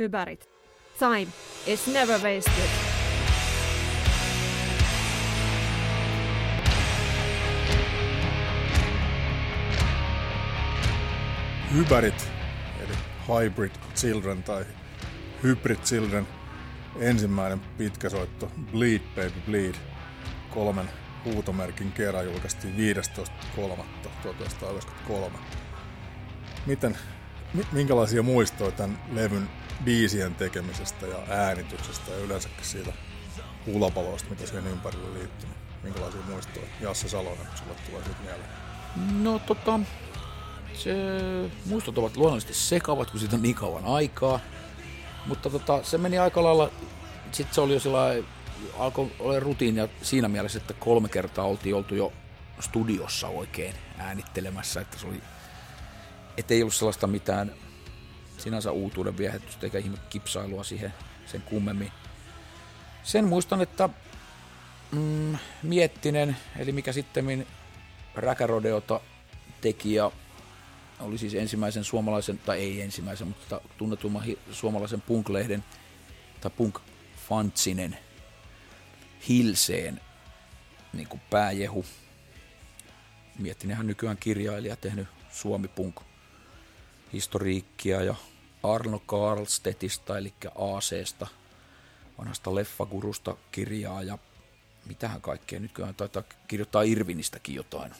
Hypärit. Time is never wasted. Hypärit, eli Hybrid Children tai Hybrid Children, ensimmäinen pitkäsoitto Bleed Baby Bleed, kolmen huutomerkin kerran julkaistiin 15.3.1993. Miten, minkälaisia muistoja tämän levyn biisien tekemisestä ja äänityksestä ja yleensäkin siitä hulapaloista, mitä siihen ympärille liittyy? Minkälaisia muistoja Jasse Salonen sulle tulee siitä mieleen? No tota, se, muistot ovat luonnollisesti sekavat, kun siitä on niin kauan aikaa. Mutta tota, se meni aika lailla, sitten se oli jo sellainen, alkoi olla rutiinia siinä mielessä, että kolme kertaa oltiin oltu jo studiossa oikein äänittelemässä, että se oli, ettei ollut sellaista mitään sinänsä uutuuden viehätystä eikä ihme kipsailua siihen sen kummemmin. Sen muistan, että mm, Miettinen, eli mikä sitten Räkärodeota teki ja oli siis ensimmäisen suomalaisen, tai ei ensimmäisen, mutta tunnetumman suomalaisen punk-lehden tai punk-fantsinen Hilseen niin kuin pääjehu. Miettinenhän nykyään kirjailija, tehnyt Suomi Punk historiikkia ja Arno Karlstetista, eli ACsta, vanhasta leffagurusta kirjaa ja mitähän kaikkea nykyään taitaa kirjoittaa Irvinistäkin jotain.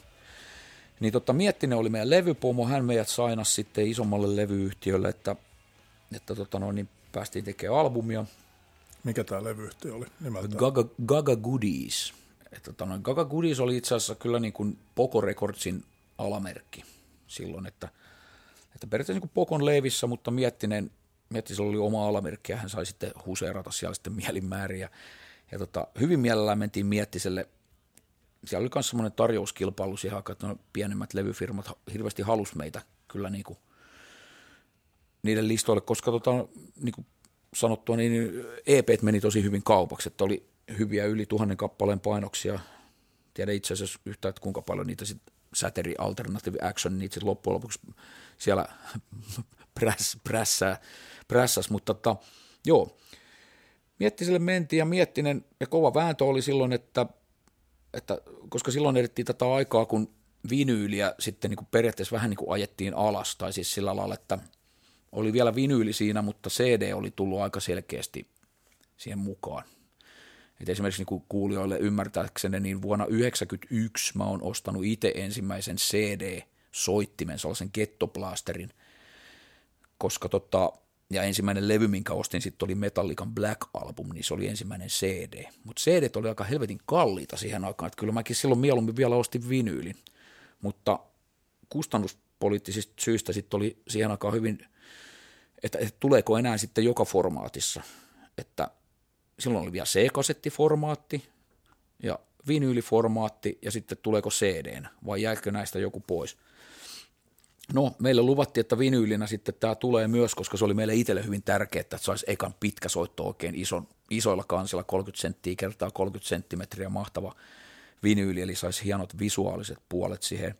Niin tota, Miettinen oli meidän levypomo, hän meidät sainas sitten isommalle levyyhtiölle, että, että tota noin, niin päästiin tekemään albumia. Mikä tämä levyyhtiö oli nimeltään? Gaga, Gaga Goodies. Että tota noin, Gaga Goodies oli itse asiassa kyllä niin kuin Poco Recordsin alamerkki silloin, että, että periaatteessa niin kuin Pokon leivissä, mutta Miettinen, Miettisellä oli oma alamerkki ja hän sai sitten huseerata siellä sitten mielinmäärin. Ja, tota, hyvin mielellään mentiin Miettiselle – siellä oli myös semmoinen tarjouskilpailu siihen aikaan, että pienemmät levyfirmat hirveästi halus meitä kyllä niin kuin niiden listoille, koska tota, niin kuin sanottua, niin EP meni tosi hyvin kaupaksi, että oli hyviä yli tuhannen kappaleen painoksia. Tiedä itse asiassa yhtään, että kuinka paljon niitä sitten Sateri Alternative Action, niitä sitten loppujen lopuksi siellä präss, prässää, prässäs, mutta tota, joo, Miettiselle mentiin ja Miettinen ja kova vääntö oli silloin, että – että koska silloin edettiin tätä aikaa, kun vinyyliä sitten niin kuin periaatteessa vähän niin kuin ajettiin alas, tai siis sillä lailla, että oli vielä vinyyli siinä, mutta CD oli tullut aika selkeästi siihen mukaan. Et esimerkiksi niin kuulijoille ymmärtääkseni, niin vuonna 1991 mä oon ostanut itse ensimmäisen CD-soittimen, sellaisen Gettoblasterin, koska tota, ja ensimmäinen levy, minkä ostin sitten oli Metallican Black Album, niin se oli ensimmäinen CD. Mutta CD oli aika helvetin kalliita siihen aikaan, että kyllä mäkin silloin mieluummin vielä ostin vinyylin. Mutta kustannuspoliittisista syistä sitten oli siihen aikaan hyvin, että, että tuleeko enää sitten joka formaatissa. Että silloin oli vielä C-kasettiformaatti ja vinyyliformaatti ja sitten tuleeko CD vai jäikö näistä joku pois – No, meille luvattiin, että vinyylinä sitten tämä tulee myös, koska se oli meille itselle hyvin tärkeää, että saisi ekan pitkä soitto oikein ison, isoilla kansilla, 30 senttiä kertaa 30 senttimetriä mahtava vinyyli, eli saisi hienot visuaaliset puolet siihen.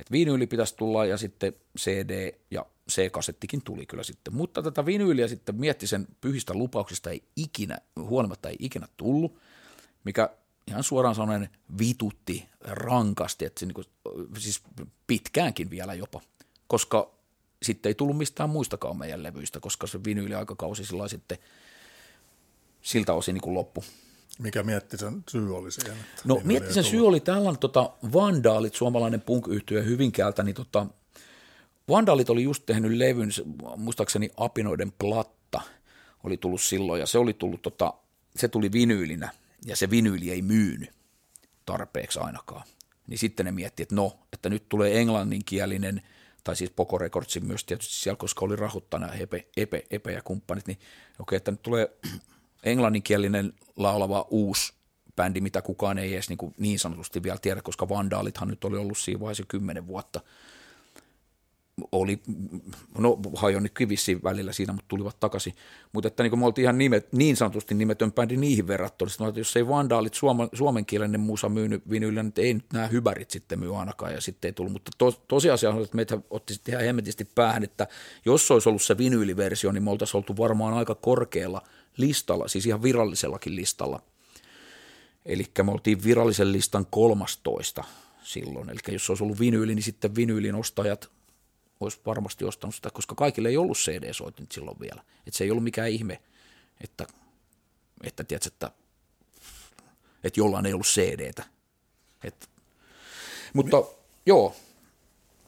Et vinyyli pitäisi tulla ja sitten CD ja C-kasettikin tuli kyllä sitten. Mutta tätä vinyyliä sitten mietti sen pyhistä lupauksista ei ikinä, huolimatta ei ikinä tullut, mikä ihan suoraan sanoen vitutti rankasti, että se niin kuin, siis pitkäänkin vielä jopa – koska sitten ei tullut mistään muistakaan meidän levyistä, koska se vinyyliaikakausi sillä sitten siltä osin niin kuin loppu. Mikä mietti sen syy oli siihen? No mietti sen syy oli tällainen tota, Vandaalit, suomalainen punk Hyvinkäältä, niin tota, Vandaalit oli just tehnyt levyn, muistaakseni Apinoiden platta oli tullut silloin, ja se oli tullut, tota, se tuli vinyylinä, ja se vinyyli ei myynyt tarpeeksi ainakaan. Niin sitten ne mietti, että no, että nyt tulee englanninkielinen – tai siis Poco Recordsin myös tietysti siellä, koska oli rahoittana Epe, Epe, Epe ja kumppanit, niin okei, että nyt tulee englanninkielinen laulava uusi bändi, mitä kukaan ei edes niin, kuin niin sanotusti vielä tiedä, koska Vandaalithan nyt oli ollut siinä vaiheessa kymmenen vuotta. Oli, no hajonni kivissi välillä siinä, mutta tulivat takaisin. Mutta että niin kuin me oltiin ihan nimet, niin sanotusti nimetön bändi niihin verrattuna. Sitten että jos ei Vandaalit suoma, suomenkielinen musa myynyt vinyillä, niin ei nyt nämä hyvärit sitten myy ainakaan ja sitten ei tullut. Mutta to, tosiasia on, että meitä otti sitten ihan hemmetisti päähän, että jos olisi ollut se vinyyliversio, niin me oltaisiin oltu varmaan aika korkealla listalla, siis ihan virallisellakin listalla. Eli me oltiin virallisen listan kolmastoista silloin. Eli jos olisi ollut vinyyli, niin sitten vinyylin ostajat olisi varmasti ostanut sitä, koska kaikille ei ollut CD-soitin silloin vielä. Että se ei ollut mikään ihme, että, että, tiedätkö, että, että jollain ei ollut CD-tä. Et, mutta Mi- joo,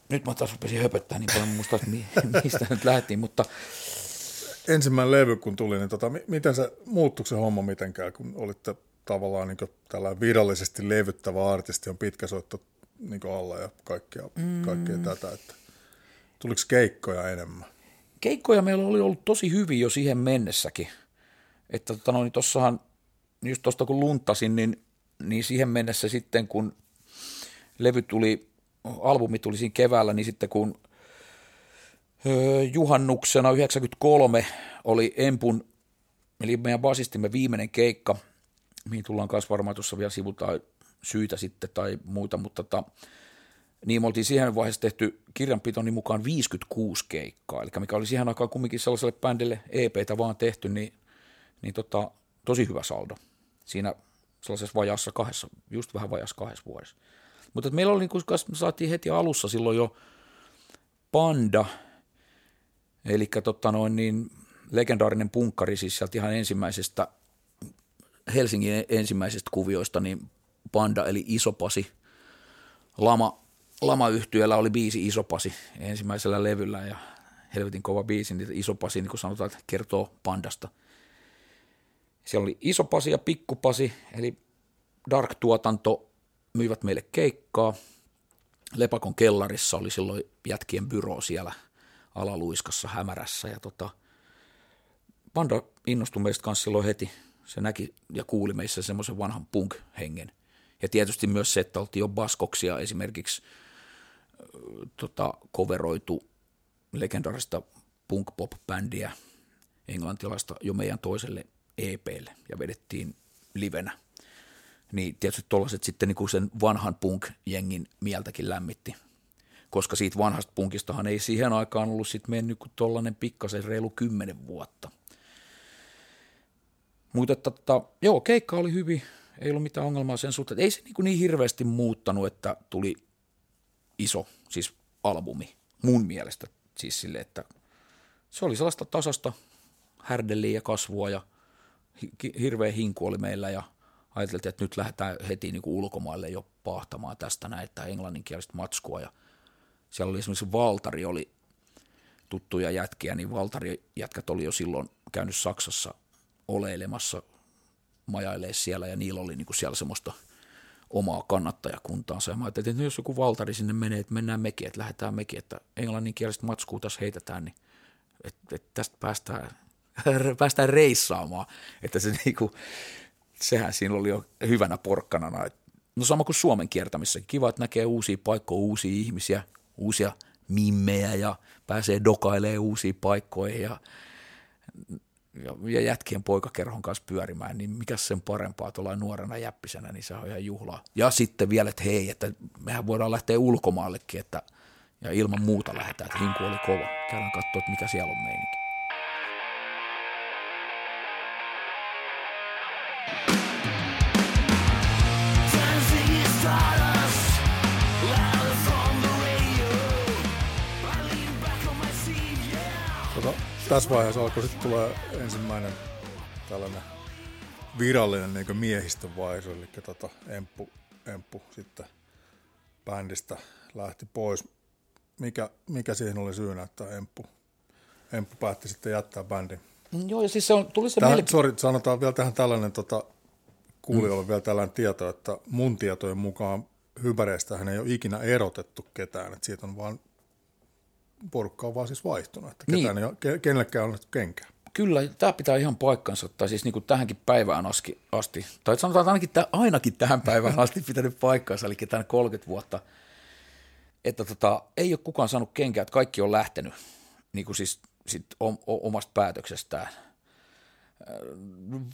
nyt mä taas rupesin höpöttää niin paljon, muista, että mistä nyt lähdettiin, mutta ensimmäinen levy kun tuli, niin tota, miten se muuttuiko se homma mitenkään, kun olitte tavallaan niin tällä virallisesti levyttävä artisti on pitkä soitto niin alla ja kaikkea, kaikkea mm. tätä, että tuliko keikkoja enemmän? Keikkoja meillä oli ollut tosi hyvin jo siihen mennessäkin, että tota no, niin tossahan, just tuosta kun luntasin, niin, niin siihen mennessä sitten kun levy tuli, albumi tuli siinä keväällä, niin sitten kun juhannuksena 93 oli Empun, eli meidän basistimme viimeinen keikka, mihin tullaan myös varmaan tuossa vielä sivutaan syitä sitten tai muuta, mutta tota, niin me oltiin siihen vaiheessa tehty kirjanpitoni mukaan 56 keikkaa, eli mikä oli siihen aikaan kumminkin sellaiselle bändille EPtä vaan tehty, niin, niin tota, tosi hyvä saldo. Siinä sellaisessa vajassa kahdessa, just vähän vajassa kahdessa vuodessa. Mutta meillä oli, kun saatiin heti alussa silloin jo Panda, eli tota noin, niin legendaarinen punkkari siis sieltä ihan ensimmäisestä Helsingin ensimmäisestä kuvioista, niin Panda eli Isopasi. Lama, Lama-yhtiöllä oli biisi Isopasi ensimmäisellä levyllä ja helvetin kova biisi, niin Isopasi, niin kuin sanotaan, että kertoo Pandasta. Siellä oli Isopasi ja Pikkupasi, eli Dark-tuotanto myivät meille keikkaa. Lepakon kellarissa oli silloin jätkien byro siellä alaluiskassa hämärässä ja tota, Panda innostui meistä kanssa silloin heti. Se näki ja kuuli meissä semmoisen vanhan punk-hengen. Ja tietysti myös se, että oltiin jo baskoksia esimerkiksi tota, coveroitu legendaarista punk-pop-bändiä englantilaista jo meidän toiselle EPlle ja vedettiin livenä. Niin tietysti tuollaiset sitten niin kuin sen vanhan punk-jengin mieltäkin lämmitti, koska siitä vanhasta punkistahan ei siihen aikaan ollut sitten mennyt kuin tuollainen pikkasen reilu kymmenen vuotta. Mutta tota, joo, keikka oli hyvin, ei ollut mitään ongelmaa sen suhteen. Ei se niin, niin hirveästi muuttanut, että tuli iso, siis albumi, mun mielestä. Siis sille, että se oli sellaista tasasta härdeliä ja kasvua ja hirveä hinku oli meillä ja ajateltiin, että nyt lähdetään heti niin kuin ulkomaille jo pahtamaan tästä näitä englanninkielistä matskua. Ja siellä oli esimerkiksi Valtari oli tuttuja jätkiä, niin Valtari jätkät oli jo silloin käynyt Saksassa oleilemassa, majailee siellä ja niillä oli niin kuin siellä semmoista omaa kannattajakuntaansa. Ja mä ajattelin, että jos joku valtari sinne menee, että mennään mekin, että lähdetään mekin, että englanninkielistä matskua tässä heitetään, niin että, että tästä päästään, päästään reissaamaan. Että se niinku, sehän siinä oli jo hyvänä porkkanana. No sama kuin Suomen kiertämissä. Kiva, että näkee uusia paikkoja, uusia ihmisiä, uusia mimmejä ja pääsee dokailemaan uusiin paikkoihin ja ja, ja jätkien poikakerhon kanssa pyörimään, niin mikä sen parempaa tuolla nuorena jäppisenä, niin se on ihan juhlaa. Ja sitten vielä, että hei, että mehän voidaan lähteä ulkomaallekin, että ja ilman muuta lähdetään, että hinku oli kova. Käydään katsoa, että mikä siellä on meininki. Tässä vaiheessa alkoi sitten tulla ensimmäinen tällainen virallinen niin miehistön vaihto, eli tota, Emppu, Emppu sitten bändistä lähti pois. Mikä, mikä siihen oli syynä, että Emppu, Emppu päätti sitten jättää bändin? Joo, ja siis se on, tuli se tähän, mieli... Sorry, sanotaan vielä tähän tällainen tota, kuulijoille mm. vielä tällainen tieto, että mun tietojen mukaan hypäreistä hän ei ole ikinä erotettu ketään, että siitä on vaan porukka on vaan siis vaihtunut, että niin. ketään ei ole, kenellekään on kenkään. Kyllä, tämä pitää ihan paikkansa, tai siis niin kuin tähänkin päivään asti, asti tai sanotaan ainakin, ainakin tähän päivään asti pitänyt paikkansa, eli tämän 30 vuotta että tota, ei ole kukaan saanut kenkää, että kaikki on lähtenyt niin kuin siis sit omasta päätöksestään –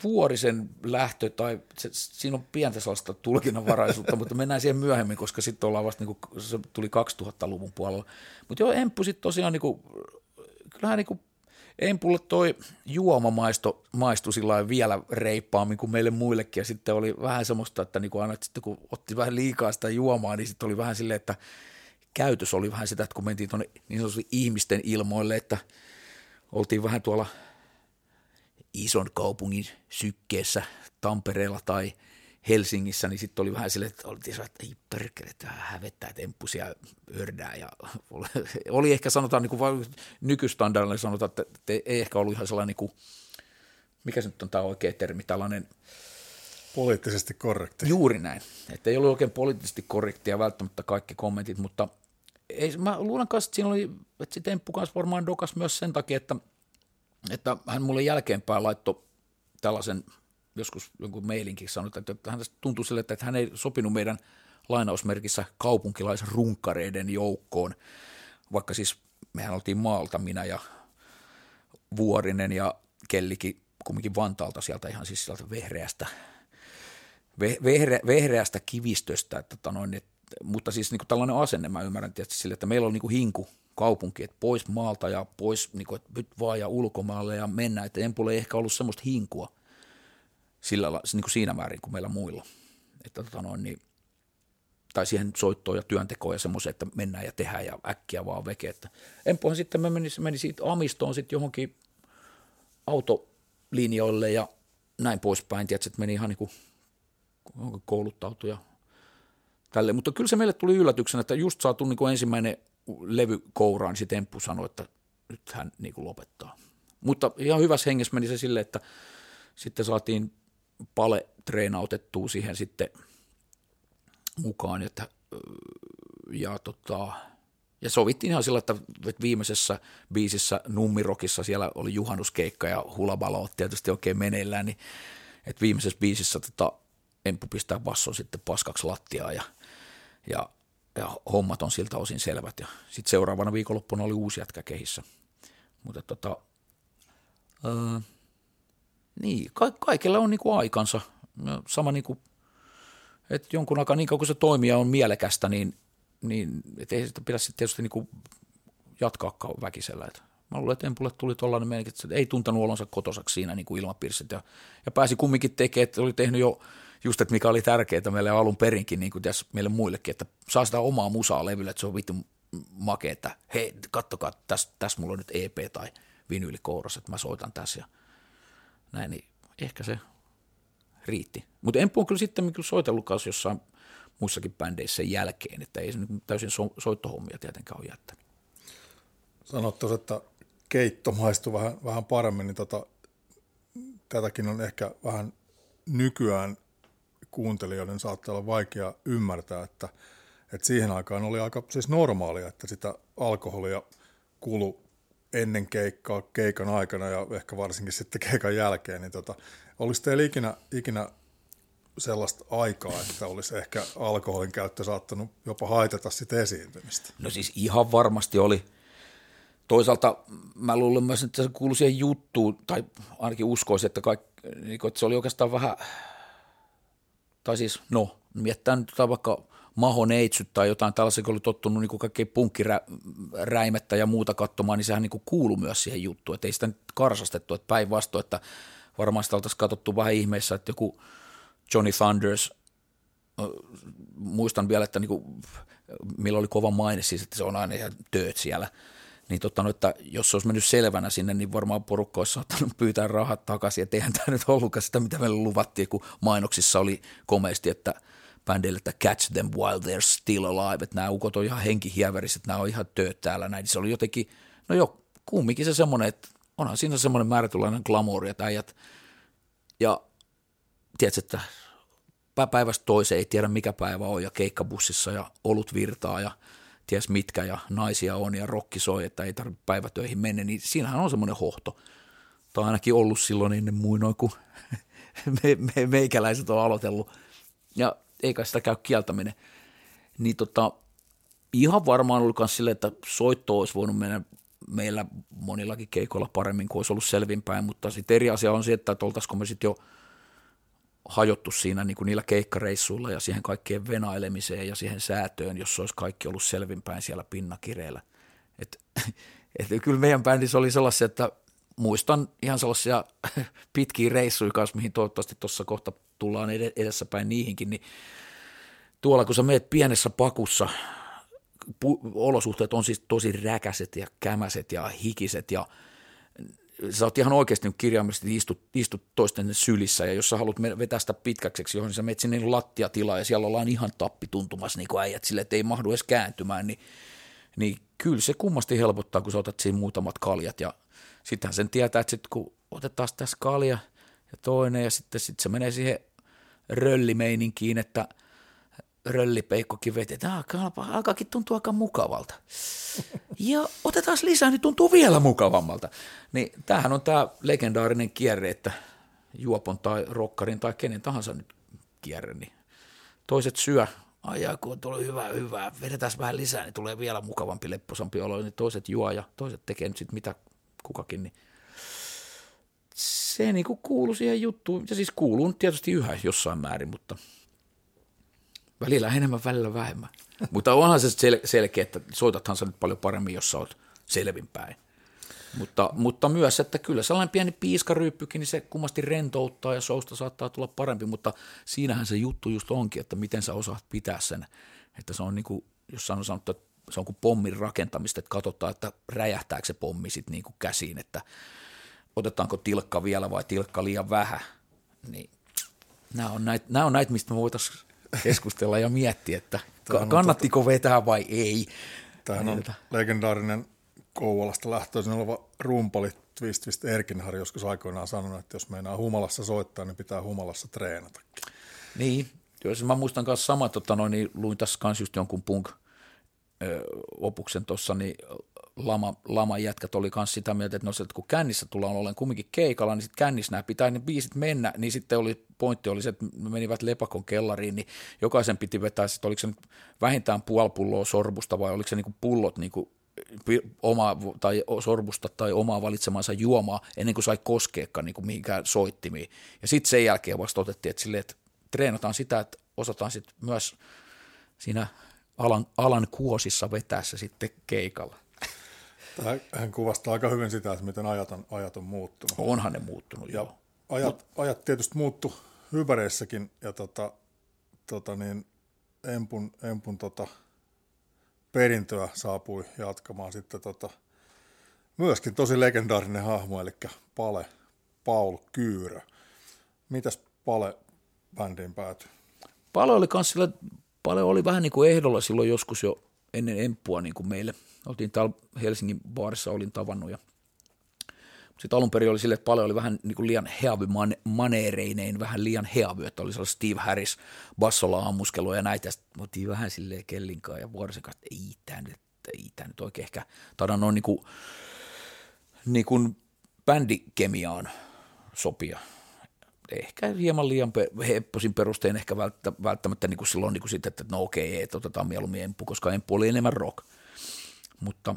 Vuorisen lähtö, tai se, siinä on pientä sellaista tulkinnanvaraisuutta, mutta mennään siihen myöhemmin, koska sitten ollaan vasta, niin kuin, se tuli 2000-luvun puolella. Mutta joo, Emppu sitten tosiaan, niin kuin, kyllähän niin kuin, Empulle toi juoma maisto, maistui sillä vielä reippaammin kuin meille muillekin, ja sitten oli vähän semmoista, että, niin kuin aina, että sitten kun otti vähän liikaa sitä juomaa, niin sitten oli vähän silleen, että käytös oli vähän sitä, että kun mentiin tuonne niin sanotusti ihmisten ilmoille, että oltiin vähän tuolla – ison kaupungin sykkeessä Tampereella tai Helsingissä, niin sitten oli vähän silleen, että oltiin että ei perkele, että hävettää, että emppusia ördää. Ja oli ehkä sanotaan niin kuin nykystandardilla sanotaan, että, että ei ehkä ollut ihan sellainen, niin kuin, mikä se nyt on tämä oikea termi, tällainen Poliittisesti korrekti. Juuri näin. Että ei ollut oikein poliittisesti korrektia välttämättä kaikki kommentit, mutta ei, mä luulen kanssa, että siinä oli, että se temppu kanssa varmaan dokas myös sen takia, että – että hän mulle jälkeenpäin laittoi tällaisen, joskus jonkun mailinkin sanoi, että hän tuntui sille, että hän ei sopinut meidän lainausmerkissä kaupunkilaisrunkkareiden joukkoon, vaikka siis mehän oltiin maalta, minä ja Vuorinen ja Kellikin kumminkin Vantaalta sieltä ihan siis sieltä vehreästä, vehre, vehreästä kivistöstä, että, tota noin, että, mutta siis niin kuin tällainen asenne mä ymmärrän tietysti sille, että meillä on niin kuin hinku kaupunki, että pois maalta ja pois niin kuin, että nyt vaan ja ulkomaalle ja mennä, että Empulla ei ehkä ollut semmoista hinkua sillä, niin kuin siinä määrin kuin meillä muilla. Että, tota noin, niin, tai siihen soittoon ja työntekoon ja semmoisen, että mennään ja tehdään ja äkkiä vaan veke. Että Empuhan sitten me meni, meni siitä Amistoon sitten johonkin autolinjoille ja näin poispäin. Tiedätkö, että meni ihan niin kuin kouluttautu ja tälle. Mutta kyllä se meille tuli yllätyksenä, että just saatu niin ensimmäinen levy kouraan, niin Temppu sanoi, että nyt hän niin kuin lopettaa. Mutta ihan hyvässä hengessä meni se silleen, että sitten saatiin pale treenautettua siihen sitten mukaan, että, ja, tota, ja sovittiin ihan sillä, että viimeisessä biisissä Nummirokissa siellä oli juhannuskeikka ja hulabalo tietysti oikein meneillään, niin että viimeisessä biisissä tota, Emppu pistää basson sitten paskaksi lattiaa ja, ja ja hommat on siltä osin selvät. Ja sitten seuraavana viikonloppuna oli uusi jätkä kehissä. Mutta tota, öö, niin, ka- kaikilla on niinku aikansa. Sama niinku, että jonkun aikaa niin kauan kun se toimija on mielekästä, niin, niin et ei sitä pidä sitten tietysti niinku jatkaa väkisellä. Et mä luulen, että Empulle tuli tuollainen meininki, että ei tuntenut olonsa kotosaksi siinä niin kuin ilmapiirissä. Ja, ja pääsi kumminkin tekemään, että oli tehnyt jo – just, että mikä oli tärkeää meille alun perinkin, niin kuin tässä meille muillekin, että saa sitä omaa musaa levyllä, että se on vittu makea, että hei, kattokaa, tässä täs mulla on nyt EP tai vinyylikouros, että mä soitan tässä ja näin, niin ehkä se riitti. Mutta en on kyllä sitten kyllä soitellut kanssa jossain muissakin bändeissä sen jälkeen, että ei se nyt täysin so- soittohommia tietenkään ole jättänyt. Sanot että keitto maistuu vähän, vähän paremmin, niin tota, tätäkin on ehkä vähän nykyään kuuntelijoiden saattaa olla vaikea ymmärtää, että, että siihen aikaan oli aika siis normaalia, että sitä alkoholia kulu ennen keikkaa, keikan aikana ja ehkä varsinkin sitten keikan jälkeen, niin tota, olisi teillä ikinä, ikinä sellaista aikaa, että olisi ehkä alkoholin käyttö saattanut jopa haitata sitä esiintymistä? No siis ihan varmasti oli. Toisaalta mä luulen myös, että se kuului siihen juttuun, tai ainakin uskoisin, että, kaikki, niin että se oli oikeastaan vähän – tai siis no, miettää nyt vaikka Maho Neitsyt tai jotain tällaisia, kun oli tottunut niin kaikkein punkkiräimettä ja muuta katsomaan, niin sehän niin kuuluu myös siihen juttuun, että ei sitä nyt karsastettu, että päinvastoin, että varmaan sitä oltaisiin katsottu vähän ihmeessä, että joku Johnny Thunders, muistan vielä, että niin kuin, millä oli kova maine siis, että se on aina ihan tööt siellä – niin totta, että jos se olisi mennyt selvänä sinne, niin varmaan porukka olisi saattanut pyytää rahat takaisin, että eihän tämä nyt ollutkaan sitä, mitä meille luvattiin, kun mainoksissa oli komeasti, että bändille, että catch them while they're still alive, että nämä ukot on ihan henkihieverissä, että nämä on ihan tööt täällä, näin, se oli jotenkin, no joo, kumminkin se semmoinen, että onhan siinä semmoinen määrätynlainen glamouri, että äijät, ja tiedätkö, että päivästä toiseen ei tiedä mikä päivä on ja keikkabussissa ja olut virtaa ja ties mitkä ja naisia on ja rokki soi, että ei tarvitse päivätöihin mennä, niin siinähän on semmoinen hohto. On ainakin ollut silloin ennen muinoin, kun me, me, meikäläiset on aloitellut. Ja eikä sitä käy kieltäminen. Niin tota, ihan varmaan ollut myös silleen, että soitto olisi voinut mennä meillä monillakin keikoilla paremmin kuin olisi ollut selvinpäin, mutta sitten eri asia on se, että oltaisiko me sitten jo hajottu siinä niin kuin niillä keikkareissuilla ja siihen kaikkeen venailemiseen ja siihen säätöön, jos olisi kaikki ollut selvinpäin siellä pinnakireillä. Et, et kyllä meidän bändissä oli sellaisia, että muistan ihan sellaisia pitkiä reissuja kanssa, mihin toivottavasti tuossa kohta tullaan edessäpäin niihinkin, niin tuolla kun sä meet pienessä pakussa, pu- olosuhteet on siis tosi räkäset ja kämäset ja hikiset ja sä oot ihan oikeasti nyt kirjaimellisesti istut, istut toisten sylissä ja jos sä haluat vetää sitä pitkäkseksi, johon sä menet sinne niin lattiatilaa ja siellä ollaan ihan tappi tuntumassa niin äijät sille, että ei mahdu edes kääntymään, niin, niin kyllä se kummasti helpottaa, kun sä otat siinä muutamat kaljat ja sittenhän sen tietää, että sit kun otetaan tässä kalja ja toinen ja sitten sit se menee siihen röllimeininkiin, että – röllipeikkokin vetetään, alkaakin tuntua aika mukavalta. Ja otetaan lisää, niin tuntuu vielä mukavammalta. Niin tämähän on tämä legendaarinen kierre, että juopon tai rokkarin tai kenen tahansa nyt kierre, niin toiset syö, ajaa kun on tullut hyvää, hyvää, vedetään vähän lisää, niin tulee vielä mukavampi, lepposampi olo, niin toiset juo ja toiset tekee nyt sitten mitä kukakin, niin se niin kuuluu siihen juttuun, ja siis kuuluu tietysti yhä jossain määrin, mutta – Välillä enemmän, välillä vähemmän. Mutta onhan se sel- selkeä, että soitathan sä nyt paljon paremmin, jos sä oot selvinpäin. Mutta, mutta myös, että kyllä sellainen pieni piiskaryyppykin, niin se kummasti rentouttaa ja sousta saattaa tulla parempi, mutta siinähän se juttu just onkin, että miten sä osaat pitää sen. Että se on niin kuin, jos sanon sanottu, että se on kuin pommin rakentamista, että katsotaan, että räjähtääkö se pommi sitten niin kuin käsiin, että otetaanko tilkka vielä vai tilkka liian vähän. Niin nämä on näitä, on näitä mistä me voitaisiin keskustella ja miettiä, että kannattiko vetää vai ei. Tämähän on legendaarinen Kouvolasta lähtöisin oleva rumpali Twist Twist Erkinhari joskus aikoinaan sanonut, että jos meinaa humalassa soittaa, niin pitää humalassa treenatakin. Niin, jos mä muistan myös sama, tota noin, niin luin tässä myös just jonkun punk opuksen tuossa, niin lama, lama jätkät oli myös sitä mieltä, että, no, että kun kännissä tullaan ollen kumminkin keikalla, niin sitten kännissä nämä pitää ne biisit mennä, niin sitten oli, pointti oli se, että me menivät lepakon kellariin, niin jokaisen piti vetää, että oliko se nyt vähintään puoli pulloa sorbusta vai oliko se niin kuin pullot niin kuin oma, tai sorbusta tai omaa valitsemansa juomaa ennen kuin sai koskeekaan niin kuin mihinkään soittimiin. Ja sitten sen jälkeen vasta otettiin, että, silleen, että treenataan sitä, että osataan sitten myös siinä alan, alan kuosissa vetää se sitten keikalla. Hän kuvastaa aika hyvin sitä, että miten ajat on, ajat on muuttunut. Onhan ne muuttunut, ja joo. Ajat, ajat tietysti muuttu hyväreissäkin, ja tota, tota niin, Empun, Empun tota, perintöä saapui jatkamaan sitten tota, myöskin tosi legendaarinen hahmo, eli Pale Paul Kyyrö. Mitäs Pale bändiin päätyi? Pale oli kans sillä, Pale oli vähän niin kuin ehdolla silloin joskus jo ennen Empua niin kuin meille – oltiin täällä Helsingin baarissa, olin tavannut ja sitten alun perin oli sille, että paljon oli vähän niin kuin liian heavy maneereineen, vähän liian heavy, että oli sellainen Steve Harris bassolla ammuskelu ja näitä. Sitten oltiin vähän silleen kellinkaan ja vuorosen kanssa, että ei tämä nyt, ei tämä nyt oikein ehkä, taida noin niin kuin, niin kuin bändikemiaan sopia. Ehkä hieman liian hepposin perustein ehkä välttämättä niin kuin silloin niin kuin sitten, että no okei, että otetaan mieluummin Emppu, koska Emppu oli enemmän rock – mutta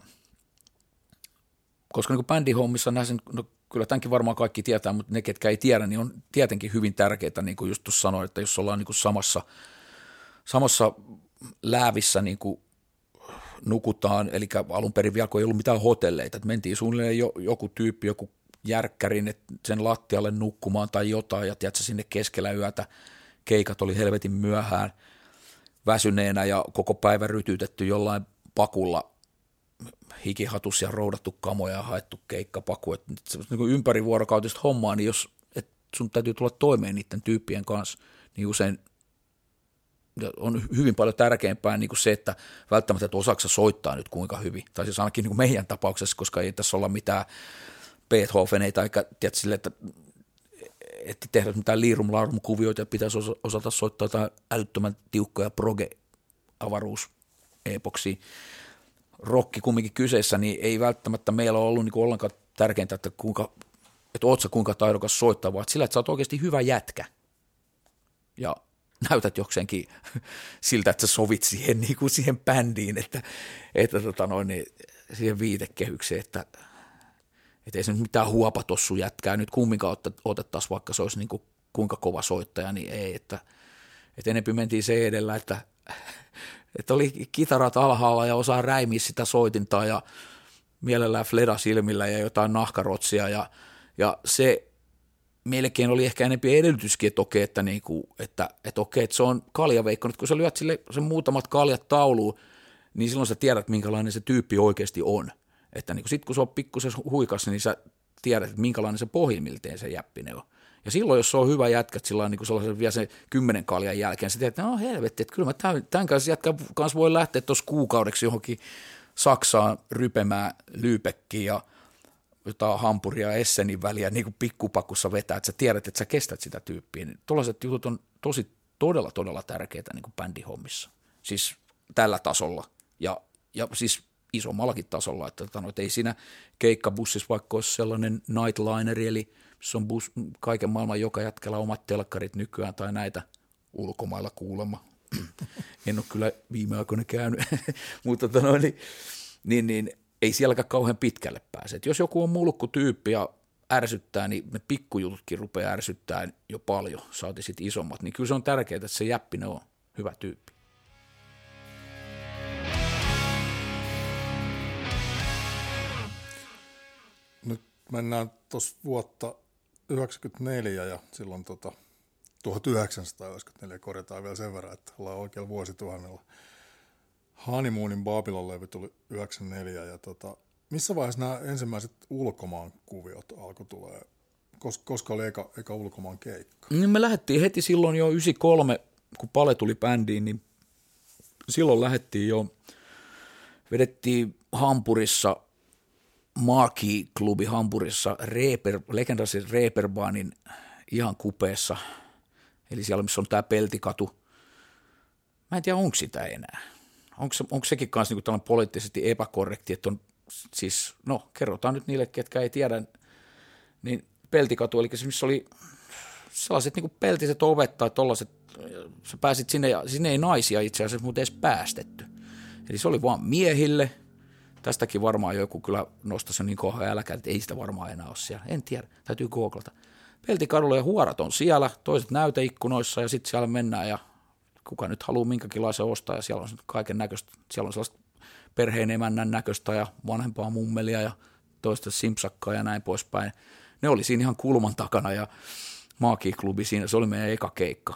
koska niin bändihommissa näin, no kyllä tämänkin varmaan kaikki tietää, mutta ne, ketkä ei tiedä, niin on tietenkin hyvin tärkeää, niin kuin just tuossa sanoin, että jos ollaan niin kuin samassa, samassa läävissä niin kuin nukutaan, eli alun perin vielä kun ei ollut mitään hotelleita, että mentiin suunnilleen jo, joku tyyppi, joku järkkärin sen lattialle nukkumaan tai jotain, ja tiedätkö, sinne keskellä yötä keikat oli helvetin myöhään väsyneenä ja koko päivä rytytetty jollain pakulla hikihatus ja roudattu kamoja ja haettu keikkapaku. Että niin ympärivuorokautista hommaa, niin jos et sun täytyy tulla toimeen niiden tyyppien kanssa, niin usein on hyvin paljon tärkeämpää niin kuin se, että välttämättä että osaksa soittaa nyt kuinka hyvin. Tai siis ainakin niin kuin meidän tapauksessa, koska ei tässä olla mitään Beethoveneita, eikä tiedät, sille, että että tehdä mitään liirum kuvioita ja pitäisi osata soittaa jotain älyttömän tiukkoja proge avaruus epoksia rokki kumminkin kyseessä, niin ei välttämättä meillä ole ollut niin ollenkaan tärkeintä, että, kuinka, että oot sä kuinka taidokas soittaa, vaan sillä, että sä oot oikeasti hyvä jätkä. Ja näytät jokseenkin siltä, että sä sovit siihen, niin kuin siihen bändiin, että, että tota noin, niin siihen viitekehykseen, että, että ei se nyt mitään huopatossu jätkää nyt kumminkaan otettaisiin, vaikka se olisi niin kuin kuinka kova soittaja, niin ei, että, että enempi mentiin se edellä, että, että oli kitarat alhaalla ja osaa räimiä sitä soitintaa ja mielellään fleda silmillä ja jotain nahkarotsia ja, ja se melkein oli ehkä enempi edellytyskin, että okei, että, niinku, että, että, okei, että se on kaljaveikko. Nyt kun sä lyöt sille sen muutamat kaljat tauluun, niin silloin sä tiedät, minkälainen se tyyppi oikeasti on. Että niin sitten kun se on pikkusen huikas, niin sä tiedät, että minkälainen se pohjimmilteen se jäppine on. Ja silloin, jos se on hyvä jätkä, sillä on niin sellaisen vielä sen kymmenen kaljan jälkeen, sä tiedät, että no helvetti, että kyllä mä tämän, tämän kanssa jätkän kanssa voi lähteä tuossa kuukaudeksi johonkin Saksaan rypemään Lyypekkiin ja jotain hampuria ja Essenin väliä niin kuin pikkupakussa vetää, että sä tiedät, että sä kestät sitä tyyppiä. Niin tuollaiset jutut on tosi todella, todella tärkeitä niin kuin bändihommissa. Siis tällä tasolla ja, ja siis isommallakin tasolla, että, että, että ei siinä keikkabussissa vaikka olisi sellainen nightlineri, eli missä on bus, kaiken maailman joka jätkällä omat telkkarit nykyään tai näitä ulkomailla kuulemma. en ole kyllä viime aikoina käynyt, mutta tota noin, niin, niin, niin ei sielläkään kauhean pitkälle pääse. Et jos joku on mulkkutyyppi ja ärsyttää, niin ne pikkujututkin rupeaa ärsyttää jo paljon, saati sitten isommat, niin kyllä se on tärkeää, että se jäppinen on hyvä tyyppi. Mennään tuossa vuotta 94 ja silloin tota 1994 korjataan vielä sen verran, että ollaan oikealla vuosituhannella. Honeymoonin Babylon levy tuli 94 ja tota, missä vaiheessa nämä ensimmäiset ulkomaan kuviot alkoi tulee? Kos, koska oli eka, eka ulkomaan keikka? Niin me lähdettiin heti silloin jo 93, kun Pale tuli bändiin, niin silloin lähdettiin jo, vedettiin Hampurissa, Marquee-klubi Hampurissa, Reeper, legendaarisen Reeperbaanin ihan kupeessa, eli siellä missä on tämä peltikatu. Mä en tiedä, onko sitä enää onko, onko sekin kanssa niin tällainen poliittisesti epäkorrekti, että on siis, no kerrotaan nyt niille, ketkä ei tiedä, niin peltikatu, eli se missä oli sellaiset niin peltiset ovet tai tollaiset, sä pääsit sinne, ja sinne ei naisia itse asiassa mutta edes päästetty. Eli se oli vaan miehille, tästäkin varmaan joku kyllä nostaisi niin kohan älkää, että ei sitä varmaan enää ole siellä. En tiedä, täytyy googlata. Peltikadulla ja huorat on siellä, toiset näyteikkunoissa ja sitten siellä mennään ja kuka nyt haluaa minkäkinlaisen ostaa ja siellä on kaiken näköistä, siellä on sellaista perheen emännän näköistä ja vanhempaa mummelia ja toista simpsakkaa ja näin poispäin. Ne oli siinä ihan kulman takana ja Maaki-klubi siinä, se oli meidän eka keikka.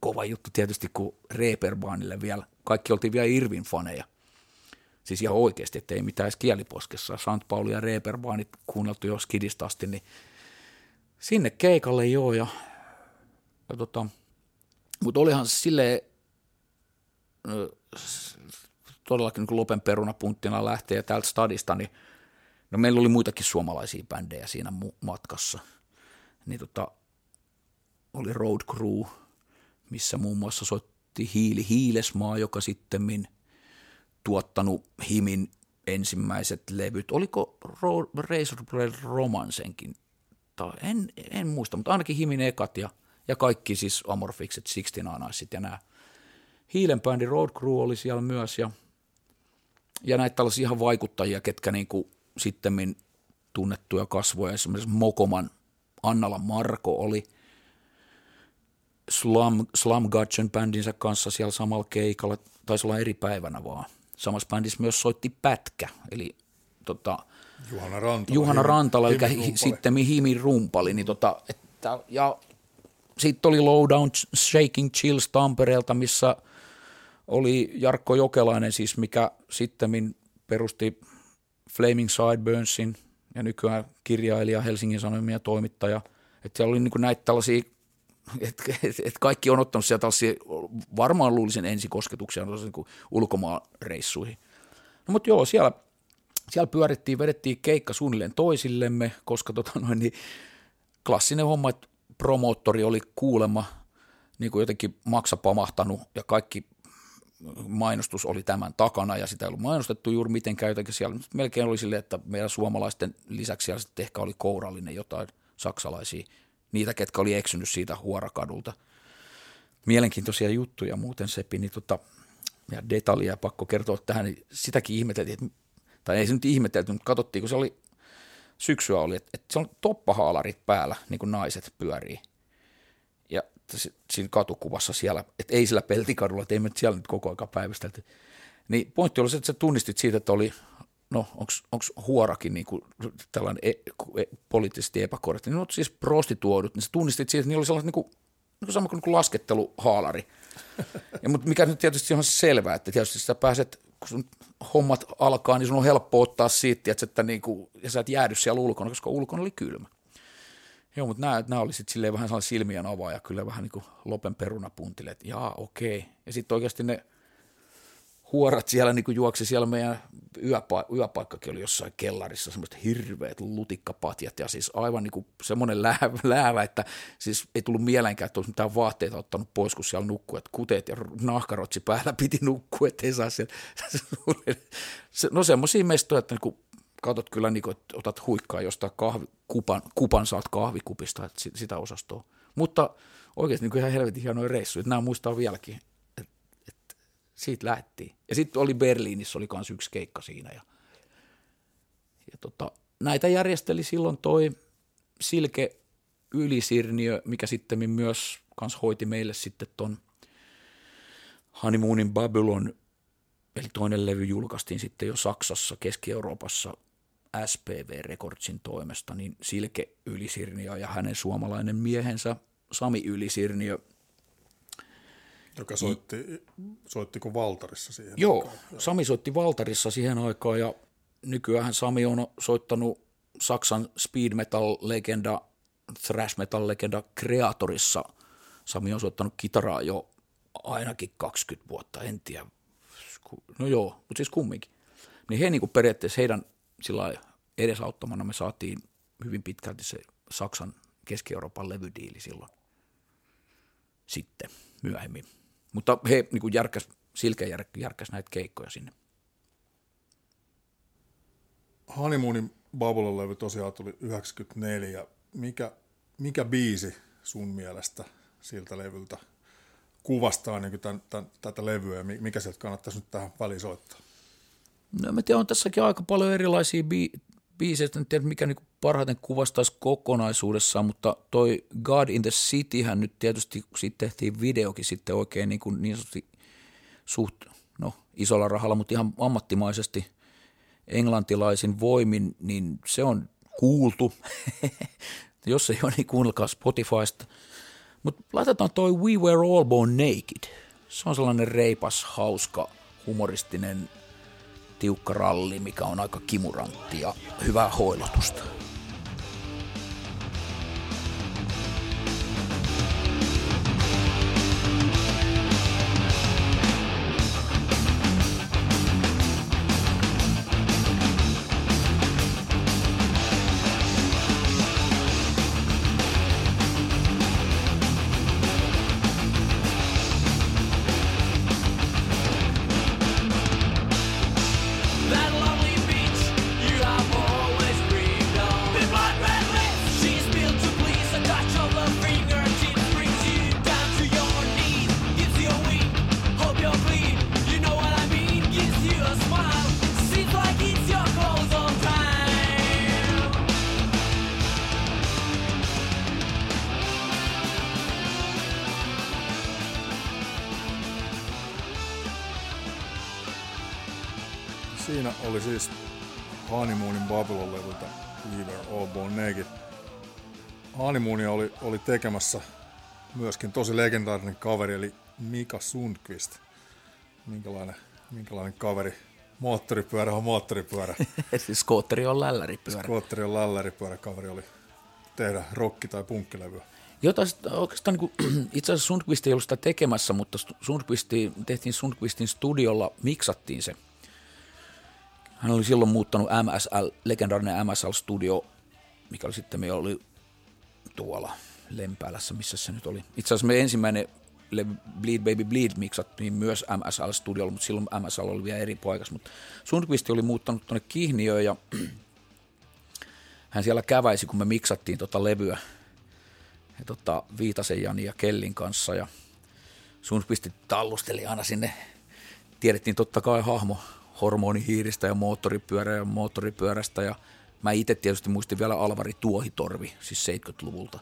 Kova juttu tietysti, kun Reeperbaanille vielä, kaikki oltiin vielä Irvin faneja. Siis ihan oikeasti, ettei mitään edes kieliposkessa. Sant Pauli ja Reeperbaanit kuunneltu jo skidista asti, niin sinne keikalle joo ja, ja tota, mutta olihan se silleen, todellakin niin Lopen perunapunttina lähtee täältä stadista, niin no meillä oli muitakin suomalaisia bändejä siinä matkassa. Niin tota, oli Road Crew, missä muun muassa soitti Hiili Hiilesmaa, joka sitten tuottanut Himin ensimmäiset levyt. Oliko Razor Blade Romansenkin? Tai en, en muista, mutta ainakin Himin ekat ja ja kaikki siis Amorfikset, Sixtinaanaiset ja nämä. Hiilenbändi Road Crew oli siellä myös ja, ja näitä tällaisia ihan vaikuttajia, ketkä niinku sitten tunnettuja kasvoja. Esimerkiksi Mokoman Annala Marko oli Slum, Slum Gudgeon bändinsä kanssa siellä samalla keikalla, taisi olla eri päivänä vaan. Samassa bändissä myös soitti Pätkä, eli tota, Juhana Rantala, Juhana Rantala eli sitten Himin rumpali. Niin tota, että, ja sitten oli Lowdown Shaking Chills Tampereelta, missä oli Jarkko Jokelainen siis, mikä sitten perusti Flaming Sideburnsin ja nykyään kirjailija, Helsingin Sanomia toimittaja. Että siellä oli niin näitä tällaisia, että et, et kaikki on ottanut sieltä varmaan luullisen ensikosketuksia niin ulkomaan reissuihin. No mutta joo, siellä, siellä pyörittiin, vedettiin keikka suunnilleen toisillemme, koska tota noin, niin klassinen homma, että promoottori oli kuulemma niin kuin jotenkin maksa pamahtanut ja kaikki mainostus oli tämän takana ja sitä ei ollut mainostettu juuri mitenkään jotenkin siellä. Melkein oli silleen, että meidän suomalaisten lisäksi siellä sitten ehkä oli kourallinen jotain saksalaisia, niitä ketkä oli eksynyt siitä huorakadulta. mielenkiintoisia juttuja muuten Seppi, niin tota, ja detaljeja pakko kertoa tähän, niin sitäkin ihmeteltiin, että, tai ei se nyt ihmetelty, mutta katsottiin, kun se oli, syksyä oli, että, että se on toppahaalarit päällä, niin kuin naiset pyörii. Ja siinä katukuvassa siellä, että ei sillä peltikadulla, että ei me siellä nyt koko ajan päivystelty. Niin pointti oli se, että sä tunnistit siitä, että oli, no onko huorakin niin kuin tällainen e, e, poliittisesti epäkorrekti, niin on siis prostituoidut, niin sä tunnistit siitä, että niillä oli sellainen niin kuin, niin sama kuin, niin kuin lasketteluhaalari. Ja, mutta mikä nyt tietysti on selvää, että tietysti sä pääset, kun sun hommat alkaa, niin sun on helppo ottaa siitä, että, että niin kuin, ja sä et jäädy siellä ulkona, koska ulkona oli kylmä. Joo, mutta nämä, nämä oli sitten vähän sellainen silmien avaaja, kyllä vähän niin kuin lopen perunapuntille, että jaa, okei. Ja sitten oikeasti ne huorat siellä niin kuin juoksi siellä meidän yöpa- yöpaikkakin oli jossain kellarissa, semmoiset hirveät lutikkapatjat ja siis aivan niin kuin semmoinen läävä, läävä, että siis ei tullut mieleenkään, että olisi mitään vaatteita ottanut pois, kun siellä nukkuu, että kuteet ja nahkarotsi päällä piti nukkua, että ei saa siellä. No semmoisia mestoja, että niin kuin katsot kyllä, niin kuin, että otat huikkaa jostain kahvi, kupan, kupan saat kahvikupista, että sitä osastoa. Mutta oikeasti niin kuin ihan helvetin hienoja reissuja, että nämä muistaa vieläkin, siitä lähtiin. Ja sitten oli Berliinissä, oli myös yksi keikka siinä. Ja, ja tota, näitä järjesteli silloin toi Silke Ylisirniö, mikä sitten myös kans hoiti meille sitten ton Honeymoonin Babylon, eli toinen levy julkaistiin sitten jo Saksassa, Keski-Euroopassa SPV Recordsin toimesta, niin Silke Ylisirniö ja hänen suomalainen miehensä Sami Ylisirniö. Joka soitti, soittiko Valtarissa siihen Joo, aikaan? Sami soitti Valtarissa siihen aikaan ja nykyään Sami on soittanut Saksan speed metal-legenda, thrash metal-legenda Kreatorissa. Sami on soittanut kitaraa jo ainakin 20 vuotta, en tiedä. No joo, mutta siis kumminkin. Niin he niin kuin periaatteessa heidän sillä edesauttamana me saatiin hyvin pitkälti se Saksan Keski-Euroopan levydiili silloin sitten myöhemmin. Mutta he niin kuin järkäs, silkeä järkäs näitä keikkoja sinne. Honeymoonin Babylon levy tosiaan tuli 94. Mikä, mikä biisi sun mielestä siltä levyltä kuvastaa niin tämän, tämän, tätä levyä ja mikä sieltä kannattaisi nyt tähän väliin soittaa? No mä tiedän, on tässäkin aika paljon erilaisia bi- biisejä, en tiedä mikä niinku parhaiten kuvastaisi kokonaisuudessaan, mutta toi God in the City hän nyt tietysti, kun siitä tehtiin videokin sitten oikein niin, kuin niin sanotusti suht, no isolla rahalla, mutta ihan ammattimaisesti englantilaisin voimin, niin se on kuultu. Jos ei ole, niin kuunnelkaa Spotifysta. Mutta laitetaan toi We Were All Born Naked. Se on sellainen reipas, hauska, humoristinen tiukka ralli, mikä on aika kimurantti ja hyvää hoilotusta. Hanimoonia oli, oli tekemässä myöskin tosi legendaarinen kaveri, eli Mika Sundqvist. Minkälainen, minkälainen kaveri? Moottoripyörä on moottoripyörä. siis skootteri on lälläripyörä. Skootteri on lälläripyörä. Kaveri oli tehdä rokki- tai punkkilevyä. Jota oikeastaan niin kuin, itse asiassa Sundqvist ei ollut sitä tekemässä, mutta Sundqvisti, tehtiin Sundqvistin studiolla, miksattiin se. Hän oli silloin muuttanut MSL, legendaarinen MSL-studio, mikä oli sitten, me oli tuolla Lempäälässä, missä se nyt oli. Itse asiassa me ensimmäinen Bleed Baby Bleed miksattiin myös MSL-studiolla, mutta silloin MSL oli vielä eri paikassa. Mutta Sundqvist oli muuttanut tuonne Kihniöön ja hän siellä käväisi, kun me miksattiin tota levyä ja tota Viitasen Jani ja Kellin kanssa. Ja Sundqvist tallusteli aina sinne, tiedettiin totta kai hahmo hormonihiiristä ja moottoripyörä ja moottoripyörästä ja mä itse tietysti muistin vielä Alvari Tuohitorvi, siis 70-luvulta.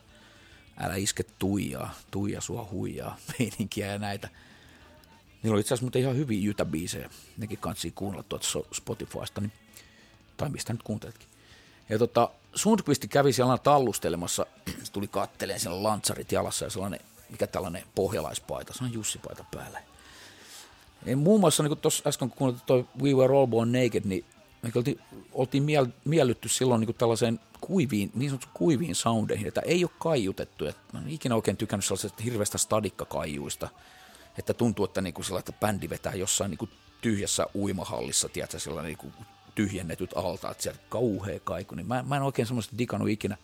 Älä iske tuijaa, tuija sua huijaa, meininkiä ja näitä. Niillä oli itse asiassa ihan hyviä jytäbiisejä, nekin kansi kuunnella tuolta Spotifysta, niin, tai mistä nyt kuunteletkin. Ja tota, Sundqvist kävi siellä tallustelemassa, tuli katteleen siellä lantsarit jalassa ja sellainen, mikä tällainen pohjalaispaita, se on Jussi-paita päällä. Ja muun muassa niin tuossa äsken kun kuunneltiin toi We Were All Born Naked, niin me oltiin, oltiin miel, miellytty silloin niin tällaiseen kuiviin, niin sanottu kuiviin soundeihin, että ei ole kaiutettu. Että mä en ikinä oikein tykännyt sellaisesta hirveästä stadikkakaijuista, että tuntuu, että, niin sillä, että bändi vetää jossain niin tyhjässä uimahallissa, tiedätkö, sillä niin kuin tyhjennetyt altaat, sieltä kauhea kaiku, niin mä, mä en oikein semmoista digannut ikinä,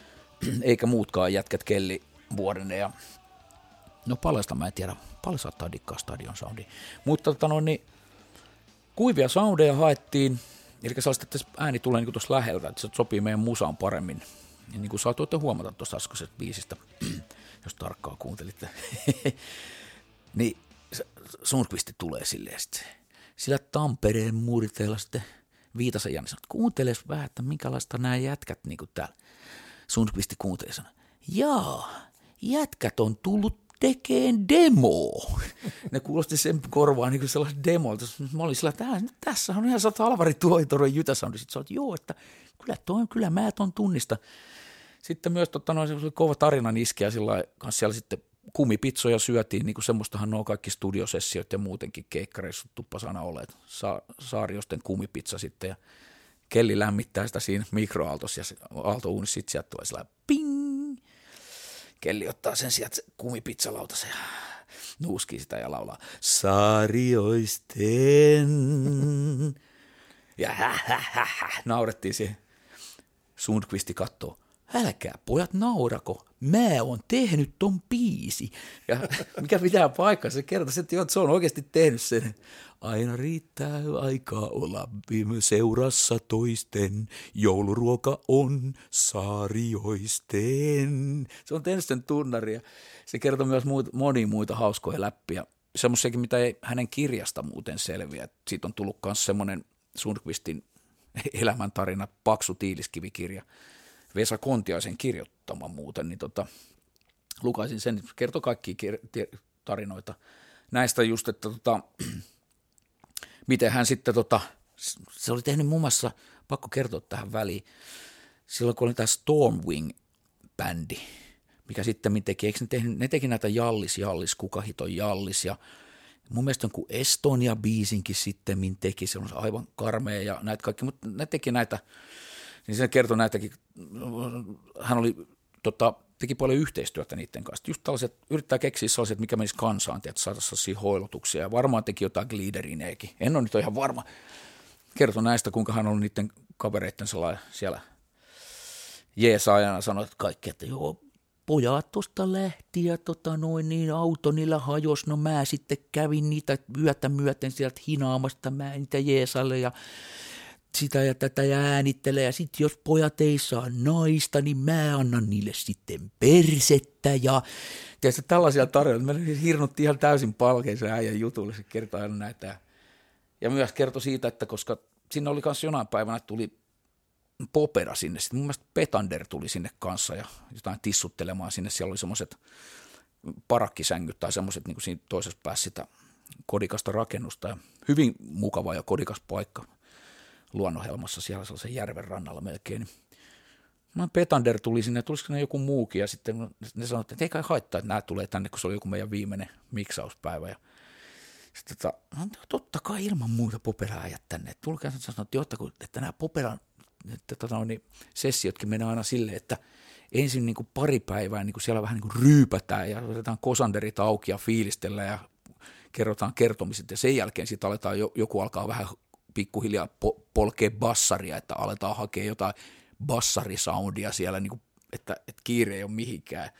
eikä muutkaan jätkät kelli vuoden ja no paljasta mä en tiedä, paljon saattaa dikkaa stadion soundi, mutta tota no, niin, kuivia soundeja haettiin, eli sellaista, että ääni tulee niin tuossa läheltä, että se sopii meidän musaan paremmin. Ja niin kuin saatoitte huomata tuosta äskeisestä biisistä, jos tarkkaan kuuntelitte, niin Sundqvist tulee silleen sitten sillä Tampereen murteella sitten Viitasen Janni sanoi, että vähän, että minkälaista nämä jätkät niin kuin täällä. Sundqvist kuunteli sanoi, jaa, jätkät on tullut tekeen demo. Ne kuulosti sen korvaan niin sellaista demolta. Mä olin sillä, että tässä on ihan sata Alvari Tuohitoron jytäsoundi. Sitten sä oot, joo, että kyllä, toi, kyllä mä ton tunnista. Sitten myös totta, no, se oli kova tarina iskeä sillä kanssa siellä sitten kumipitsoja syötiin, niin kuin semmoistahan nuo kaikki studiosessiot ja muutenkin keikkareissut tuppasana olleet. Sa- saariosten kumipizza sitten ja Kelli lämmittää sitä siinä mikroaaltossa ja aaltouunissa sitten sieltä tulee sellainen ping. Kelli ottaa sen sieltä kumipizzalautasen ja nuuskii sitä ja laulaa saarioisten. Ja hä, hä, hä, hä, naurettiin siihen. Sundqvisti kattoo älkää pojat naurako, mä oon tehnyt ton biisi. Ja mikä pitää paikkaa, se kertoo, että se on oikeasti tehnyt sen. Aina riittää aikaa olla viime seurassa toisten, jouluruoka on saarioisten. Se on tehnyt sen tunnaria. Se kertoo myös muut, monia muita hauskoja läppiä. Semmoisiakin, mitä ei hänen kirjasta muuten selviä. Siitä on tullut myös semmoinen Sundqvistin elämäntarina, paksu tiiliskivikirja – Vesa Kontiaisen kirjoittama muuten, niin tota, lukaisin sen, kertoi kaikki tarinoita näistä just, että tota, miten hän sitten, tota, se oli tehnyt muun muassa, pakko kertoa tähän väliin, silloin kun oli tämä Stormwing-bändi, mikä sitten teki, eikö ne, tehnyt, ne teki näitä Jallis, Jallis, kuka hiton Jallis ja mun mielestä kun Estonia-biisinkin sitten teki, se on aivan karmea ja näitä kaikki, mutta ne teki näitä niin se kertoi näitäkin, hän oli, tota, teki paljon yhteistyötä niiden kanssa. Just tällaiset, yrittää keksiä sellaiset, mikä menisi kansaan, että saada sellaisia hoilutuksia. Ja varmaan teki jotain gliiderineekin. En ole nyt ihan varma. Kertoi näistä, kuinka hän on niiden kavereiden siellä jeesaajana sanoi, että kaikki, että joo, pojat tuosta lähti ja tota noin, niin auto niillä hajos, no mä sitten kävin niitä yötä myöten sieltä hinaamasta, mä niitä jeesalle ja sitä ja tätä ja äänittelee. Ja sitten jos pojat ei saa naista, niin mä annan niille sitten persettä. Ja tiedätkö, tällaisia tarjoita. Me hirnutti ihan täysin palkeisen äijän jutulle. Se kertoo aina näitä. Ja myös kertoi siitä, että koska sinne oli kanssa jonain päivänä tuli popera sinne. Sitten mun mielestä Petander tuli sinne kanssa ja jotain tissuttelemaan sinne. Siellä oli semmoiset parakkisängyt tai semmoiset niin siinä toisessa päässä sitä kodikasta rakennusta. Ja hyvin mukava ja kodikas paikka luonnonhelmassa siellä sellaisen järven rannalla melkein. Niin mä Petander tuli sinne, tulisiko ne joku muukin, ja sitten ne sanoivat, että ei kai haittaa, että nämä tulee tänne, kun se oli joku meidän viimeinen miksauspäivä. Ja sitten tota, totta kai ilman muuta poperaajat tänne. Tulkaa sanoa, että, jotta, että nämä poperan että, tota, niin, sessiotkin menee aina silleen, että ensin niin kuin pari päivää niin kuin siellä vähän niin kuin ryypätään ja otetaan kosanderit auki ja fiilistellään ja kerrotaan kertomiset ja sen jälkeen sitten aletaan, joku alkaa vähän pikkuhiljaa po- polkee bassaria, että aletaan hakea jotain bassarisoundia siellä, niin kuin, että, että kiire ei ole mihinkään.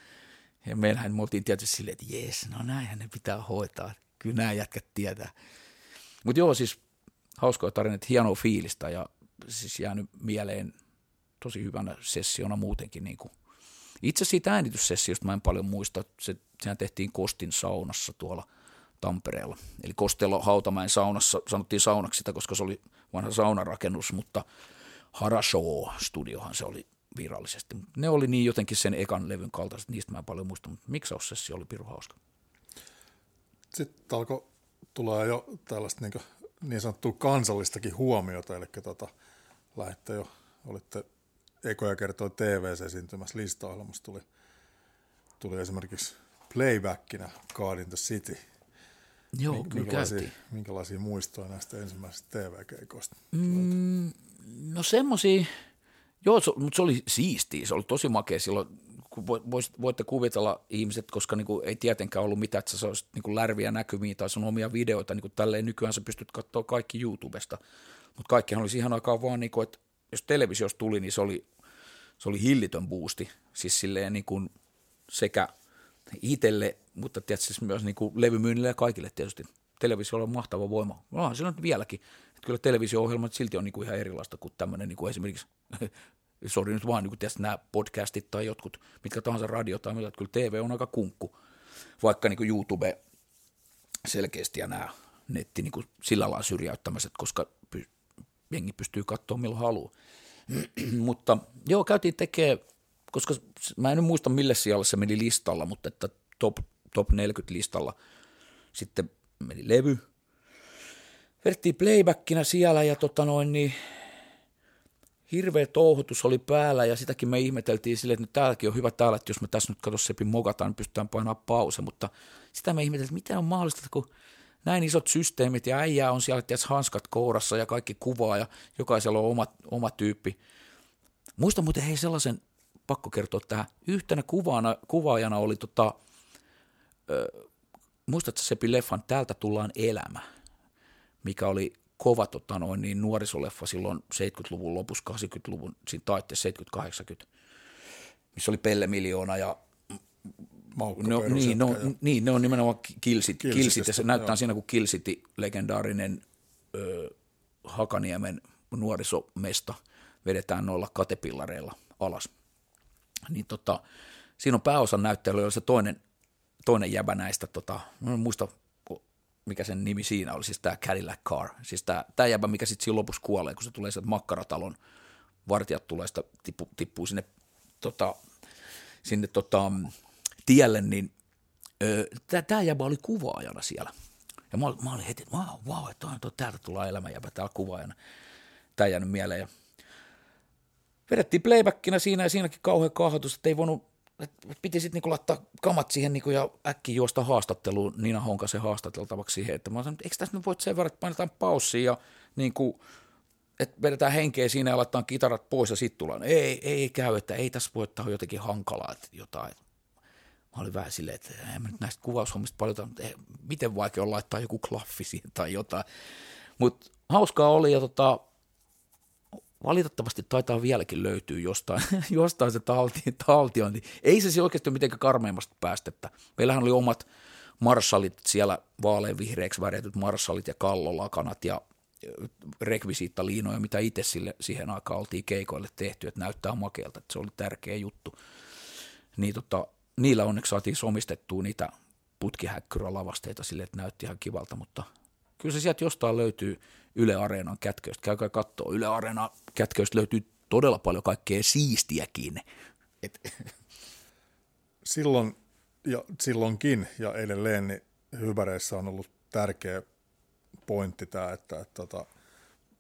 Ja meillähän me oltiin tietysti silleen, että jes, no näinhän ne pitää hoitaa. Kyllä nämä jätkät tietää. Mutta joo, siis hauskoja tarinat, hienoa fiilistä ja siis jäänyt mieleen tosi hyvänä sessiona muutenkin niin kuin Itse siitä äänityssessiosta mä en paljon muista, se, sehän tehtiin Kostin saunassa tuolla Tampereella. Eli Kostelo Hautamäen saunassa, sanottiin saunaksi sitä, koska se oli vanha saunarakennus, mutta Harashow-studiohan se oli virallisesti. Ne oli niin jotenkin sen ekan levyn kaltaiset, niistä mä en paljon muista, mutta miksaussessio oli piru hauska. Sitten alkoi tulla jo tällaista niin, niin sanottua kansallistakin huomiota, eli tota, lähdette jo, olitte ekoja kertoi TV-esiintymässä listaohjelmassa tuli, tuli esimerkiksi playbackinä God in the City. Joo, Mink, kyllä minkälaisia, minkälaisia muistoja näistä ensimmäisistä TV-keikoista? Mm, no semmoisia, joo, se, mutta se oli siistiä, se oli tosi makea silloin, kun voitte kuvitella ihmiset, koska niin kuin ei tietenkään ollut mitään, että sä olisit niin lärviä näkymiä tai sun omia videoita, niin kuin tälleen nykyään sä pystyt katsoa kaikki YouTubesta, mutta kaikkihan oli siihen aikaan vaan, niin kuin, että jos televisiosta tuli, niin se oli se oli hillitön boosti, siis silleen niin kuin sekä itselle, mutta tietysti siis myös niin kuin levymyynnille ja kaikille tietysti. Televisio on mahtava voima. No, se on vieläkin. Että kyllä televisio-ohjelmat silti on niin kuin ihan erilaista kuin tämmöinen niin kuin esimerkiksi, sori nyt vaan niin kuin tietysti nämä podcastit tai jotkut, mitkä tahansa radio tai mitä, kyllä TV on aika kunkku, vaikka niin kuin YouTube selkeästi ja nämä netti niin kuin sillä lailla syrjäyttämiset, koska jengi pystyy katsoa milloin haluaa. mutta joo, käytiin tekemään, koska mä en muista mille sijalle se meni listalla, mutta että top, top 40 listalla sitten meni levy. Vedettiin playbackina siellä ja tota noin, niin hirveä touhutus oli päällä ja sitäkin me ihmeteltiin silleen, että täälläkin on hyvä täällä, että jos me tässä nyt katso Sepi mokataan, niin pystytään painamaan pause, mutta sitä me ihmeteltiin, että miten on mahdollista, kun näin isot systeemit ja äijää on siellä ties hanskat kourassa ja kaikki kuvaa ja jokaisella on oma, oma tyyppi. Muista muuten hei sellaisen, pakko kertoa tähän, yhtenä kuvaana, kuvaajana oli tota, ö, muistatko Sepi leffan Täältä tullaan elämä, mikä oli kova tota noin, niin nuorisoleffa silloin 70-luvun lopussa, 80-luvun, siinä taitteessa 70-80, missä oli Pelle Miljoona ja Maukko no, niin, no, ja... niin, ne on nimenomaan Kilsit, Kilsit ja se näyttää joo. siinä kuin Kilsiti, legendaarinen ö, Hakaniemen nuorisomesta, vedetään noilla katepillareilla alas. Niin tota, siinä on pääosan näyttely, se toinen, toinen jäbä näistä, tota, en muista mikä sen nimi siinä oli, siis tämä Cadillac Car, siis tämä, jäbä, mikä sitten siinä lopussa kuolee, kun se tulee sieltä makkaratalon, vartijat tulee sitä, tippu, tippuu sinne, tota, sinne tota, tielle, niin tämä jäbä oli kuvaajana siellä. Ja mä, mä olin heti, että wow, wow, että täältä tulee elämäjäbä täällä kuvaajana. Tämä jäänyt mieleen. Ja vedettiin playbackina siinä ja siinäkin kauhean kahdotus, että ei voinut, että piti sitten niinku laittaa kamat siihen niinku ja äkkiä juosta haastatteluun Niina Honkasen haastateltavaksi siihen, että mä sanoin, eikö tässä nyt voi sen verran, että painetaan paussia ja niinku, että vedetään henkeä siinä ja laitetaan kitarat pois ja sitten tullaan. Ei, ei käy, että ei tässä voi, että on jotenkin hankalaa, että jotain mä olin vähän silleen, että en mä nyt näistä kuvaushommista paljon, mutta miten vaikea on laittaa joku klaffi siihen tai jotain. Mutta hauskaa oli ja tota, valitettavasti taitaa vieläkin löytyä jostain, jostain se talti, taltiointi. Ei se oikeasti ole mitenkään karmeimmasta päästettä. Meillähän oli omat marssalit siellä vaaleanvihreäksi värjätyt marssalit ja kallolakanat ja rekvisiittaliinoja, mitä itse sille, siihen aikaan oltiin keikoille tehty, että näyttää makealta, että se oli tärkeä juttu. Niin tota, niillä onneksi saatiin somistettua niitä putkihäkkyrälavasteita sille, että näytti ihan kivalta, mutta kyllä se sieltä jostain löytyy Yle Areenan kätköistä. Käykää katsoa. Yle Areenan kätköistä löytyy todella paljon kaikkea siistiäkin. Et. Silloin ja silloinkin ja edelleen niin hyväreissä on ollut tärkeä pointti tämä, että, että, että tota,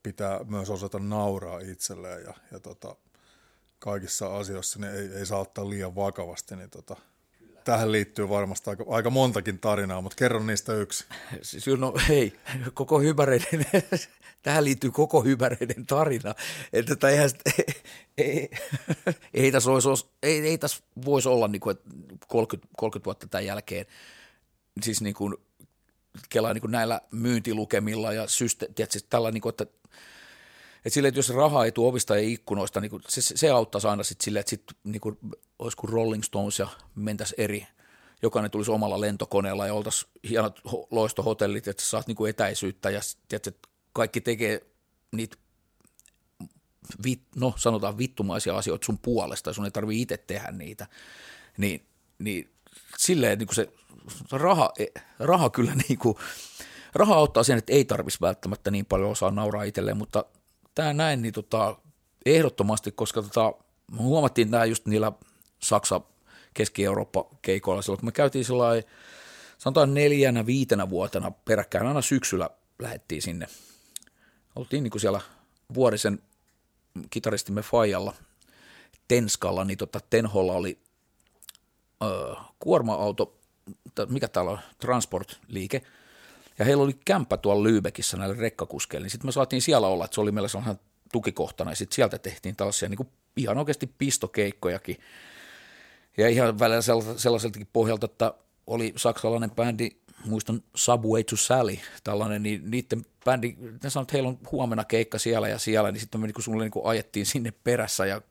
pitää myös osata nauraa itselleen ja, ja tota, kaikissa asioissa niin ei, ei saa ottaa liian vakavasti, niin tota, tähän liittyy varmasti aika, aika montakin tarinaa, mutta kerron niistä yksi. Siis, no hei, koko hypäreiden, tähän liittyy koko hypäreiden tarina. Että tota, eihän, ei, ei, tässä olisi, ei, ei tässä voisi olla niin kuin, 30, 30 vuotta tämän jälkeen, siis niin kuin, kelaa niin kuin näillä myyntilukemilla ja syste, tiedätkö, tällä, niin kuin, että et sille, että jos rahaa ei tule ovista ja ikkunoista, niin se, se auttaisi aina sitten silleen, että sit, niin kuin, olisi kuin Rolling Stones ja mentäisi eri, jokainen tulisi omalla lentokoneella ja oltaisiin hienot loistohotellit, että saat niin kuin etäisyyttä ja että kaikki tekee niitä vit, no sanotaan vittumaisia asioita sun puolesta, sun ei tarvitse itse tehdä niitä, niin, niin silleen niin se raha, raha kyllä niin kuin, raha auttaa sen, että ei tarvitsisi välttämättä niin paljon osaa nauraa itselleen, mutta tämä näin niin tota, ehdottomasti, koska tota, huomattiin tämä just niillä Saksa Keski-Eurooppa-keikoilla silloin, kun me käytiin sellainen, sanotaan neljänä, viitenä vuotena peräkkäin, aina syksyllä lähettiin sinne. Oltiin niin kuin siellä Vuorisen kitaristimme Fajalla Tenskalla, niin tota Tenholla oli ö, kuorma-auto, mikä täällä on, transport-liike, ja heillä oli kämppä tuolla Lyybekissä näille rekkakuskeille, niin sitten me saatiin siellä olla, että se oli meillä sellainen tukikohtana, ja sitten sieltä tehtiin tällaisia niin kuin ihan oikeasti pistokeikkojakin, ja ihan välillä sellaiseltakin pohjalta, että oli saksalainen bändi, muistan Subway to Sally, tällainen, niin niiden bändi, ne sanoi, että heillä on huomenna keikka siellä ja siellä, niin sitten me niin sulle niin ajettiin sinne perässä ja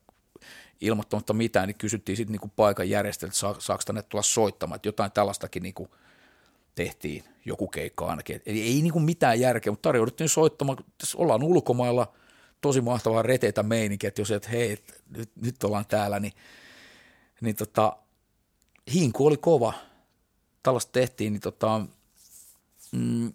ilmoittamatta mitään, niin kysyttiin sitten niin paikan järjestäjältä, saako tänne tulla soittamaan, että jotain tällaistakin niin kuin tehtiin, joku keikka ainakin. Eli ei niin kuin mitään järkeä, mutta tarjouduttiin soittamaan, tässä ollaan ulkomailla, tosi mahtavaa reteitä meininkiä, että jos et hei, nyt, nyt ollaan täällä, niin, niin tota, hinku oli kova. Tällaista tehtiin, niin tota, mm,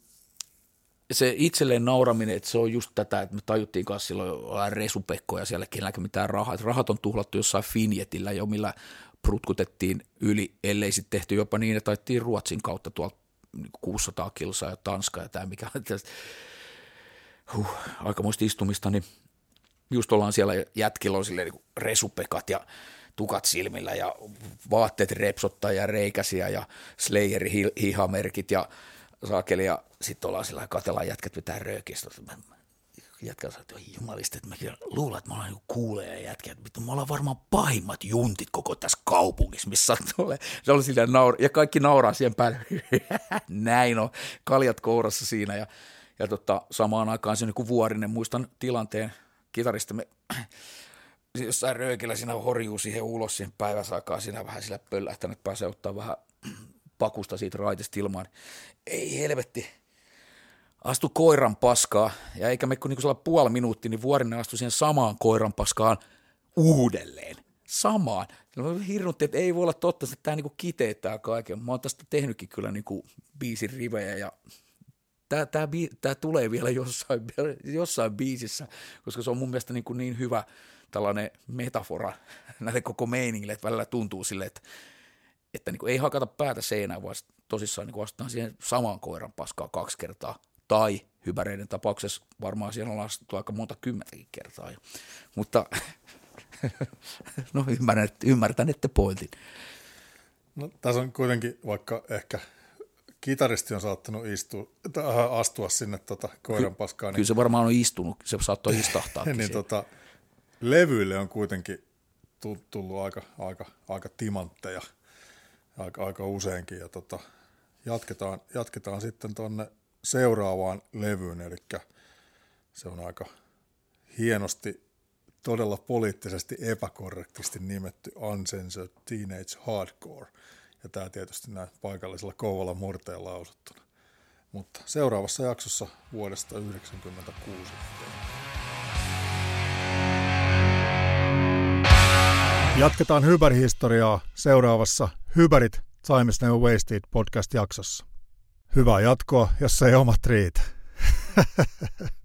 se itselleen nauraminen, että se on just tätä, että me tajuttiin kanssa silloin ollaan resupekkoja siellä, kenelläkään mitään rahaa. Että rahat on tuhlattu jossain Finjetillä jo, millä prutkutettiin yli, ellei sitten tehty jopa niin, että taittiin Ruotsin kautta tuolta 600 niinku kilsaa ja Tanska ja tämä mikä huh, aikamoista istumista, niin just ollaan siellä jätkillä on silleen niin resupekat ja tukat silmillä ja vaatteet repsottaa ja reikäsiä ja Slayerin hihamerkit ja saakeli ja sitten ollaan sillä katellaan jätkät pitää röökistä. Jätkä sanoo, että jumalista, että mäkin luulen, että mä olen joku kuulee jätkä, että me ollaan varmaan pahimmat juntit koko tässä kaupungissa, missä tulee. Se oli sillä naura, ja kaikki nauraa siihen päälle. Näin on, kaljat kourassa siinä ja, ja tota, samaan aikaan se niin vuorinen, muistan tilanteen, kitaristamme jossain röökillä siinä horjuu siihen ulos siihen päiväsaikaan, siinä vähän sillä pöllähtänyt pääsee ottaa vähän pakusta siitä raitesta ilmaan. Ei helvetti, astu koiran paskaa, ja eikä me kun niinku puoli minuuttia, niin Vuorinen astui siihen samaan koiran paskaan uudelleen. Samaan. Hirnutti, että ei voi olla totta, että tämä niinku kiteyttää kaiken. Mä oon tästä tehnytkin kyllä niinku biisin rivejä, ja tämä, tämä, tämä tulee vielä jossain, jossain biisissä, koska se on mun mielestä niin, kuin niin hyvä tällainen metafora näille koko meiningille, että välillä tuntuu sille, että, että niin kuin ei hakata päätä seinään, vaan tosissaan niin astutaan siihen samaan koiran paskaa kaksi kertaa, tai hypäreiden tapauksessa varmaan siellä on astuttu aika monta kymmentäkin kertaa. Mutta no ymmärrän, ymmärtän, että pointin. No, tässä on kuitenkin, vaikka ehkä kitaristi on saattanut istua, äh, astua sinne tota, koiran paskaan. Ky- niin, kyllä se varmaan on istunut, se saattoi istahtaa. niin tota, levyille on kuitenkin tullut aika, aika, aika timantteja aika, aika useinkin. Ja tota, jatketaan, jatketaan sitten tuonne seuraavaan levyyn, eli se on aika hienosti, todella poliittisesti epäkorrektisti nimetty Uncensored Teenage Hardcore – ja tämä tietysti näin paikallisella Kouvolan murteen lausuttuna. Mutta seuraavassa jaksossa vuodesta 1996. Jatketaan Hyber-historiaa seuraavassa Hyberit Times Never Wasted podcast-jaksossa. Hyvää jatkoa, jos ei omat riitä.